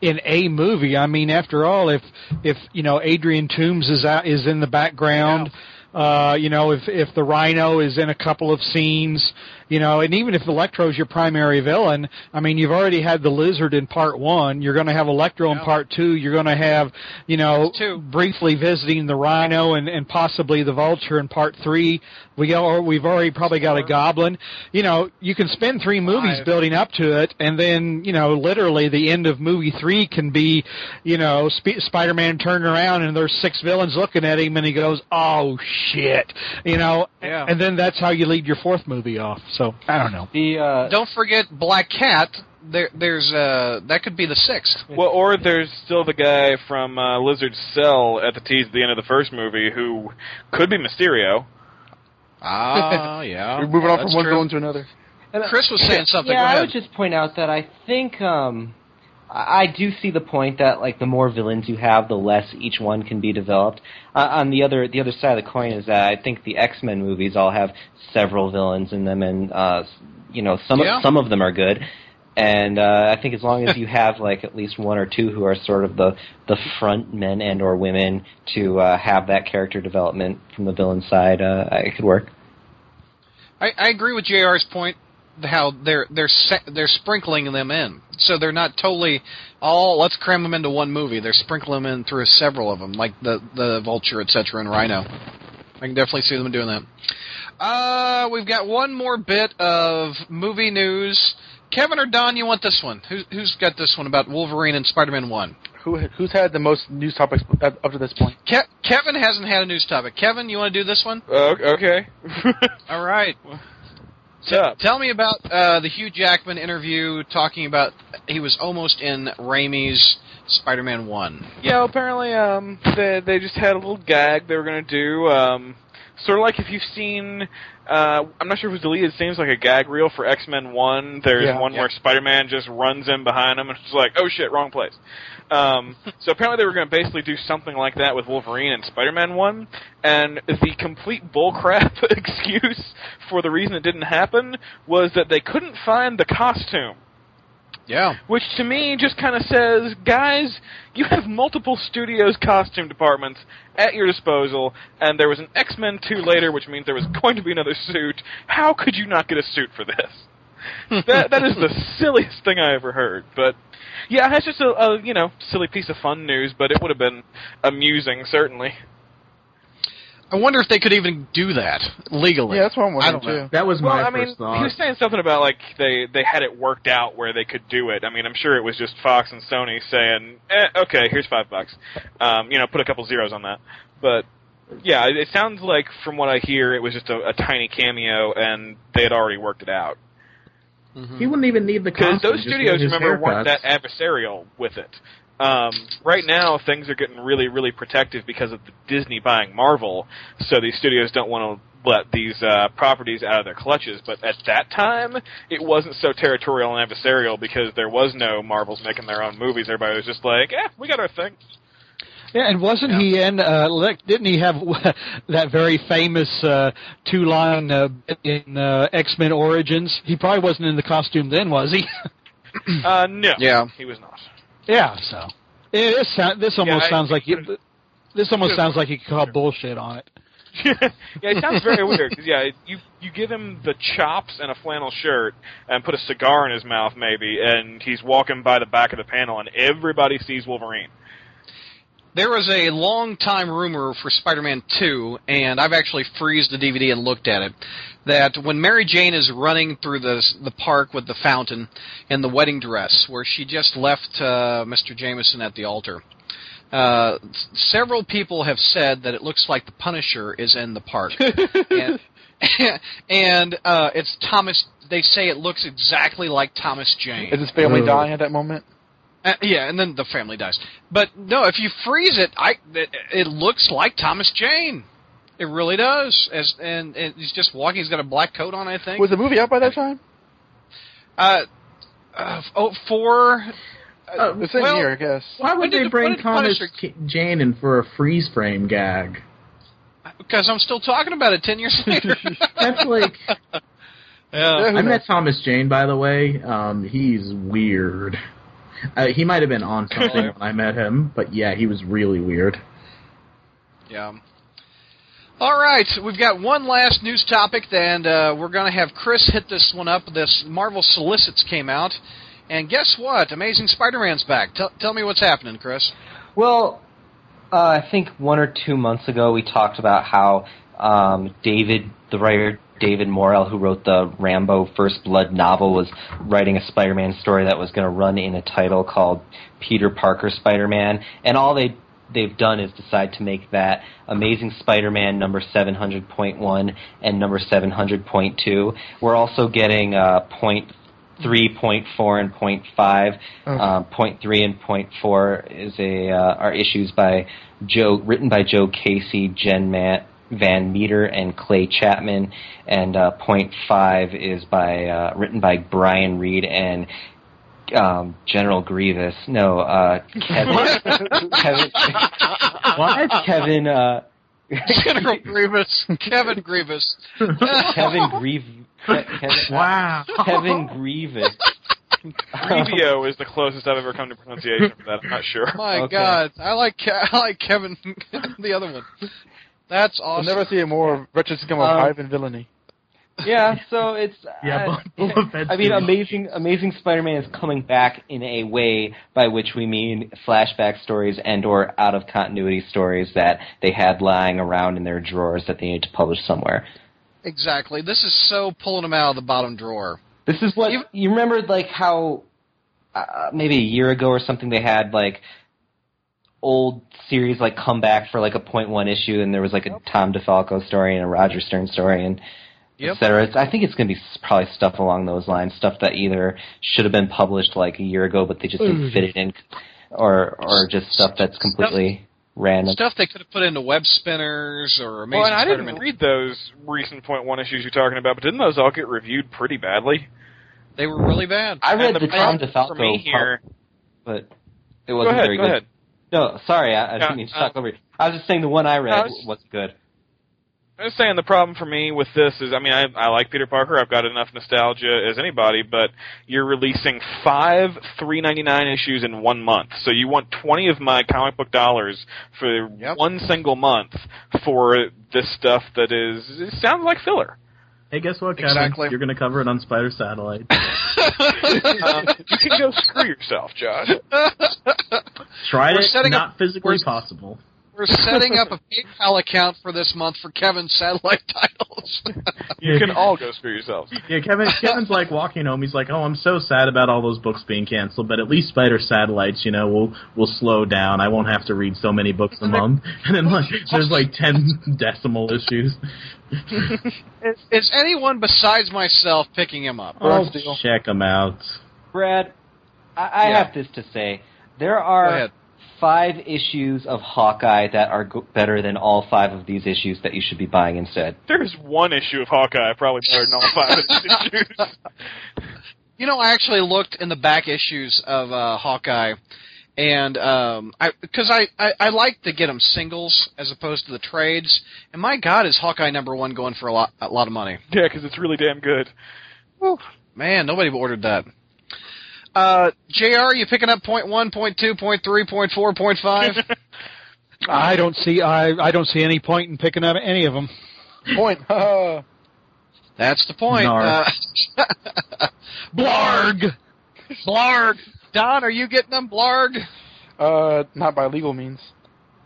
in a movie. I mean, after all, if if you know Adrian Toombs is out, is in the background, uh, you know, if if the Rhino is in a couple of scenes, you know, and even if Electro's your primary villain, I mean, you've already had the Lizard in part one. You're going to have Electro in part two. You're going to have, you know, briefly visiting the Rhino and and possibly the Vulture in part three. We go, we've already probably got a Goblin. You know, you can spend three movies Five. building up to it, and then you know, literally the end of movie three can be, you know, Sp- Spider-Man turning around and there's six villains looking at him, and he goes, "Oh shit," you know, Yeah. and then that's how you lead your fourth movie off. So I don't know. The uh, Don't forget Black Cat. There, there's uh, that could be the sixth. Well, or there's still the guy from uh, Lizard's Cell at the tease at the end of the first movie who could be Mysterio. Ah, yeah. we're moving on That's from one true. villain to another. Chris was saying something. Yeah, Go I would just point out that I think um, I do see the point that like the more villains you have, the less each one can be developed. Uh, on the other the other side of the coin is that I think the X Men movies all have several villains in them, and uh, you know some Yeah. of, some of them are good. And uh, I think as long as you have like at least one or two who are sort of the the front men and or women to uh, have that character development from the villain side, uh, it could work. I, I agree with Jr's point. How they're they're se- they're sprinkling them in, so they're not totally all. Let's cram them into one movie. They're sprinkling them in through several of them, like the the Vulture, etc., and Rhino. I can definitely see them doing that. Uh, we've got one more bit of movie news. Kevin or Don, you want this one? Who, who's got this one about Wolverine and Spider-Man One? Who who's had the most news topics up up to this point? Ke- Kevin hasn't had a news topic. Kevin, you want to do this one? Uh, okay. All right. Up? Tell me about uh, the Hugh Jackman interview talking about he was almost in Raimi's Spider-Man One. Yeah, well, apparently, um, they they just had a little gag they were gonna do. Um, sort of like if you've seen, uh, I'm not sure if it was deleted. It seems like a gag reel for X Men One. There's Yeah. one Yeah. where Spider Man just runs in behind him and it's like, oh shit, wrong place. Um, so apparently they were going to basically do something like that with Wolverine and Spider-Man One, and the complete bullcrap excuse for the reason it didn't happen was that they couldn't find the costume. Yeah. Which to me just kind of says, guys, you have multiple studios' costume departments at your disposal, and there was an X Men 2 later, which means there was going to be another suit. How could you not get a suit for this? That that is the silliest thing I ever heard. But yeah, that's just a, a you know silly piece of fun news, but it would have been amusing certainly. I wonder if they could even do that legally. Yeah, that's what I'm wondering don't know. too. That was Well, my I mean, first thought. he was saying something about like they they had it worked out where they could do it. I mean, I'm sure it was just Fox and Sony saying, eh, "Okay, here's five bucks," um, you know, put a couple zeros on that. But yeah, it, it sounds like from what I hear, it was just a, a tiny cameo, and they had already worked it out. Mhm. he wouldn't even need the Because those studios, remember, weren't that adversarial with it. Um, right now, things are getting really, really protective because of the Disney buying Marvel. So these studios don't want to let these uh, properties out of their clutches. But at that time, it wasn't so territorial and adversarial because there was no Marvels making their own movies. Everybody was just like, "Eh, we got our thing." Yeah, and wasn't he in? Uh, didn't he have that very famous uh, two-line uh, in uh, X Men Origins? He probably wasn't in the costume then, was he? Uh, no, Yeah. he was not. yeah. So it is. sound- This almost I- sounds like you, this almost sounds like you could call bullshit on it. yeah, it sounds very weird. 'cause, yeah, you you give him the chops and a flannel shirt and put a cigar in his mouth, maybe, and he's walking by the back of the panel, and everybody sees Wolverine. There was a long time rumor for Spider-Man 2, and I've actually freezed the DVD and looked at it, that when Mary Jane is running through the the park with the fountain in the wedding dress, where she just left uh, Mr. Jameson at the altar, uh, several people have said that it looks like the Punisher is in the park, and, and uh, it's Thomas. They say it looks exactly like Thomas Jane. Is his family Ugh. dying at that moment? Uh, yeah, and then the family dies. But no, if you freeze it, I it, it looks like Thomas Jane. It really does. As and, and he's just walking. He's got a black coat on, I think. Was the movie out by that time? uh, uh, oh, for uh, It's in well, here, I guess. Why would they the- bring Thomas Punisher- K- Jane in for a freeze frame gag? because I'm still talking about it ten years later. That's like yeah. I met? Thomas Jane, by the way. Um, he's weird. Uh, he might have been on something when I met him, but yeah, he was really weird. Yeah. All right, we've got one last news topic, and uh, we're going to have Chris hit this one up. This Marvel Solicits came out, and guess what? Amazing Spider-Man's back. Tell, tell me what's happening, Chris. Well, uh, I think one or two months ago we talked about how um, David, the writer David Morrell, who wrote the Rambo First Blood novel, was writing a Spider-Man story that was going to run in a title called Peter Parker Spider-Man, and all they they've done is decide to make that Amazing Spider-Man number 700.1 and number 700.2. We're also getting uh, point three, point four, and point five. Okay. Uh, point three and point four is a uh, are issues by Joe, written by Joe Casey, Jen Matt, Van Meter, and Clay Chapman, and uh, point five is by uh, written by Brian Reed and. Um, General Grievous, no, uh, Kevin, Kevin, What? Kevin, uh, General Grievous, Kevin Grievous. Kevin Grieve, Kevin, Wow. Kevin Grievous. Grevio is the closest I've ever come to pronunciation for that. I'm not sure. My Okay. God, I like Ke- I like Kevin, the other one. That's I'll never see a more wretched scum of Um, Ivan villainy. Yeah, so it's Yeah, uh, I mean, amazing, amazing Spider-Man is coming back in a way by which we mean flashback stories and/or out of continuity stories that they had lying around in their drawers that they need to publish somewhere. exactly. This is so pulling them out of the bottom drawer. This is what You- you, remember, like how uh, maybe a year ago or something they had like old series like come back for like a point one issue, and there was like a Tom DeFalco story and a Roger Stern story and Yep. et cetera. It's, I think it's going to be probably stuff along those lines, stuff that either should have been published like a year ago, but they just didn't mm-hmm. fit it in, or or just stuff that's completely random. Stuff they could have put into web spinners or Amazing Well, and I Spider-Man. didn't read those recent point one issues you're talking about, but didn't those all get reviewed pretty badly? They were really bad. I read And the Tom problem DeFalco for me here. part, but it wasn't ahead. very Go good. ahead. No, sorry, I, I Yeah, didn't mean to uh, talk over you. I was just saying the one I read I was- wasn't good. I was saying the problem for me with this is, I mean, I, I like Peter Parker. I've got enough nostalgia as anybody, but you're releasing five three ninety nine issues in one month. So you want twenty of my comic book dollars for Yep. one single month for this stuff that is it sounds like filler. Hey, guess what, Kevin? Exactly. You're going to cover it on Spider Satellite. um, you can go screw yourself, Josh. Tried We're it, not up- physically possible. We're setting up a PayPal account for this month for Kevin's satellite titles. You can all go screw yourselves. Yeah, Kevin. Kevin's like walking home. He's like, "Oh, I'm so sad about all those books being canceled, but at least Spider Satellites, you know, will will slow down. I won't have to read so many books a month." And then like, there's like ten decimal issues. is, is anyone besides myself picking him up? Oh, Brad Steele. check them out. Brad, I, I Yeah. have this to say: there Go are ahead. Five issues of Hawkeye that are go- better than all five of these issues that you should be buying instead. There's one issue of Hawkeye probably better than all five of these issues. You know, I actually looked in the back issues of uh, Hawkeye, and um, I because I, I I like to get them singles as opposed to the trades. And my God, is Hawkeye number one going for a lot a lot of money? Yeah, because it's really damn good. Man, nobody ordered that. Uh, Jr., you picking up point one, point two, point three, point four, point five? I don't see I I don't see any point in picking up any of them. Point. Uh, That's the point. Narc. Uh, Blarg. Blarg. Don, are you getting them, Blarg? uh, not by legal means.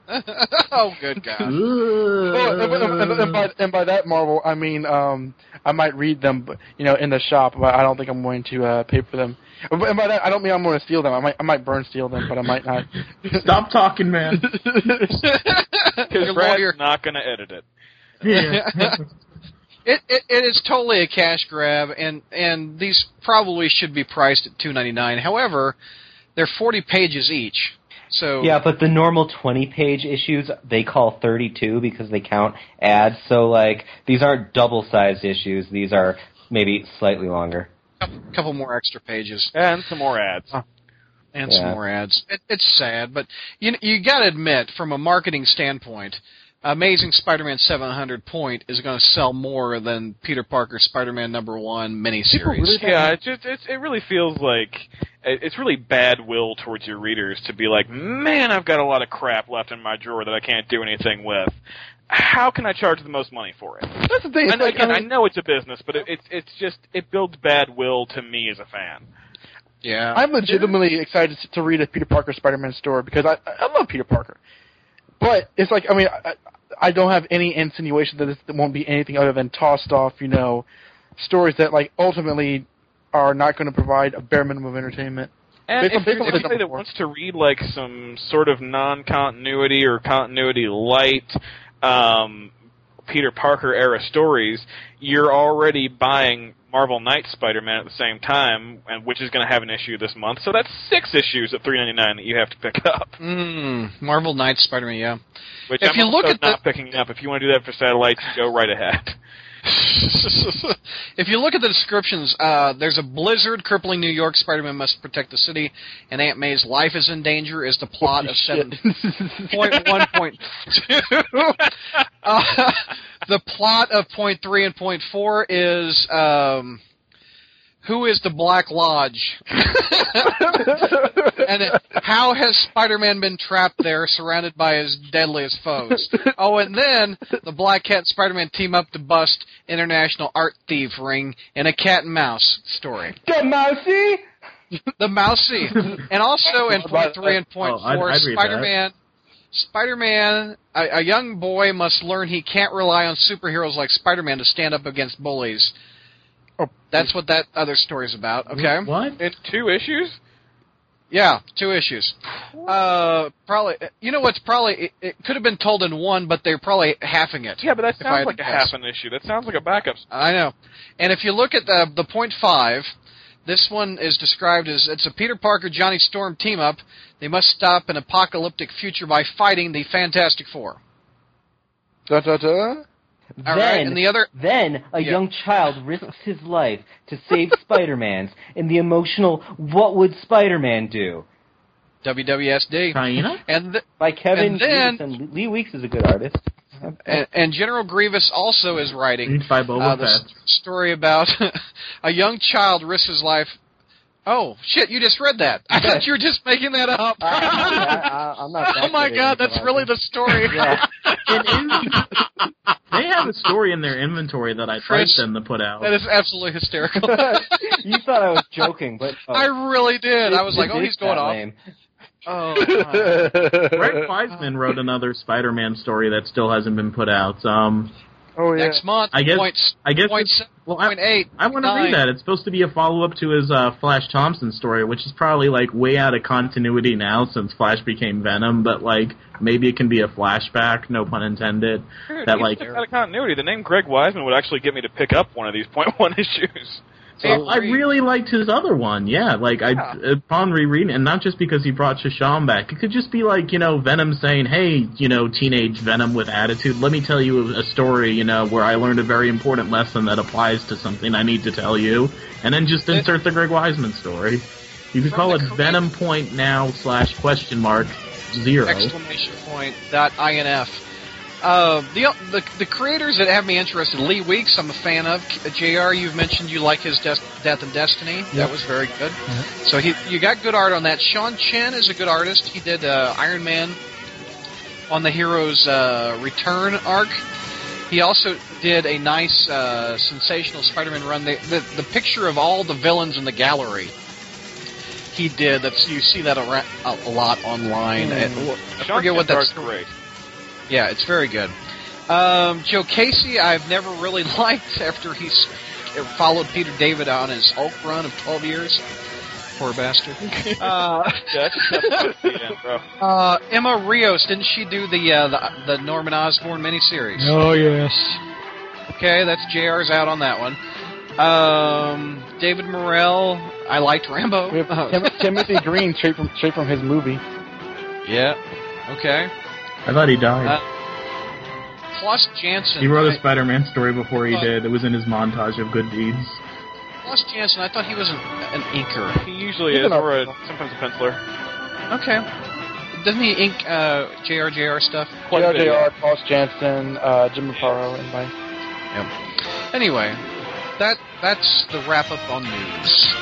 oh, good God. Well, and, and- and- and by, and by that Marvel, I mean um, I might read them, but, you know, in the shop, but I don't think I'm going to uh, pay for them. And by that, I don't mean I'm going to steal them. I might, I might burn steal them, but I might not. Stop talking, man. Because Your Brad's lawyer- not going to edit it. Yeah. It, it it is totally a cash grab, and and these probably should be priced at two ninety nine. However, they're forty pages each, so Yeah, but the normal 20 page issues they call 32 because they count ads. So like these aren't double sized issues. These are maybe slightly longer. A couple more extra pages And some more ads. and some more ads. It, it's sad, but you you got to admit, from a marketing standpoint, Amazing Spider-Man 700 Point is going to sell more than Peter Parker Spider-Man Number One miniseries. Yeah, it just it, it really feels like it- it's really bad will towards your readers to be like, man, I've got a lot of crap left in my drawer that I can't do anything with. How can I charge the most money for it? That's the thing. And like, again, I I know it's a business, but it, it's it's just it builds bad will to me as a fan. Yeah, I'm legitimately excited to read a Peter Parker Spider-Man story because I I love Peter Parker, but it's like I mean I, I don't have any insinuation that this won't be anything other than tossed off you know stories that like ultimately are not going to provide a bare minimum of entertainment. And Based on- if based you're on what anybody that wants to read like some sort of non-continuity or continuity light um, Peter Parker era stories, you're already buying Marvel Knight Spider-Man at the same time, and which is going to have an issue this month. So that's six issues at 3.99 that you have to pick up. mm, Marvel Knights Spider-Man. Yeah. Which If I'm you look at the- not picking up. If you want to do that for satellites, go right ahead. if you look at the descriptions, uh, there's a blizzard crippling New York. Spider-Man must protect the city, and Aunt May's life is in danger. Is the plot of seven point one point two. Uh, the plot of point three and point four is um, who is the Black Lodge, and it, how has Spider-Man been trapped there, surrounded by his deadliest foes? Oh, and then the Black Cat and Spider-Man team up to bust international art thief ring in a cat and mouse story. The mousey. The mousey, and also in point three and point Oh, I'd- four, I'd. Spider-Man. Spider-Man, a, a young boy must learn he can't rely on superheroes like Spider-Man to stand up against bullies. Oh, That's what that other story's about. Okay. What? In two issues? Yeah, two issues. Uh, probably. You know what's probably it, it could have been told in one, but they're probably halving it. Yeah, but that If sounds like a guess. half an issue. That sounds like a backup. I know. And if you look at the the point five, this one is described as it's a Peter Parker Johnny Storm team up. They must stop an apocalyptic future by fighting the Fantastic Four. da, da, da. All then, right, and the other then a Yeah. young child risks his life to save Spider-Man's in the emotional "What would Spider-Man do?" WWSD. Hyena? And th- by Kevin And then- Grievous, and Lee Weeks is a good artist. and, and General Grievous also is writing Read uh, the story about a young child risks his life. Oh shit! You just read that. I thought you were just making that up. I, I, I'm not. that oh my god, that's it, really the story. Yeah. They have a story in their inventory that I'd Chris, like them to put out. that is absolutely hysterical. you thought I was joking, but oh, I really did. I was like, oh, he's going that off. lame. Oh, God. Greg Weisman wrote another Spider-Man story that still hasn't been put out. Um, oh yeah. next month, I guess- points, I guess point it's- seven, well, I- point eight. I want to read that. It's supposed to be a follow-up to his uh, Flash Thompson story, which is probably like way out of continuity now since Flash became Venom. But like maybe it can be a flashback, no pun intended. Dude, That like just out of continuity. The name Greg Weisman would actually get me to pick up one of these point one issues. So oh, I really liked his other one. Yeah, like I upon rereading, and not just because he brought Shasham back. It could just be like you know Venom saying, "Hey, you know, teenage Venom with attitude. Let me tell you a story. You know, where I learned a very important lesson that applies to something I need to tell you." And then just insert the Greg Weisman story. You could call it Venom Point Now slash question mark zero. exclamation point dot inf. Uh, the, the the creators that have me interested, Lee Weeks, I'm a fan of. Jr. You've mentioned you like his Des- Death and Destiny. That was very good. So he you got good art on that. Sean Chen is a good artist. He did uh, Iron Man. on the hero's uh, return arc. He also did a nice, uh, sensational Spider-Man run. The, the the picture of all the villains in the gallery. He did. That's you see that a, ra- a, lot online. And I forget what that's. great. Yeah, it's very good. Um, Joe Casey, I've never really liked after he's followed Peter David on his Hulk run of 12 years. Poor bastard. Uh, Yeah, that's a tough twist at the end, bro. uh, Emma Rios, didn't she do the, uh, the the Norman Osborn miniseries? Oh yes. Okay, that's JR's out on that one. Um, David Morrell, I liked Rambo. We have Tim- Timothy Green straight from straight from his movie. yeah. Okay. I thought he died. Uh, Klaus Janson. he wrote a I- Spider-Man story before he Uh, did. It was in his montage of good deeds. Klaus Janson, I thought he was an, an inker. He usually He's is, an or a, artist. sometimes a penciler. Okay. Doesn't he ink uh, JRJR stuff? Quite a bit, yeah. JR, Klaus Janson, uh, Jim Aparo, and my Anyway, that that's the wrap up on news.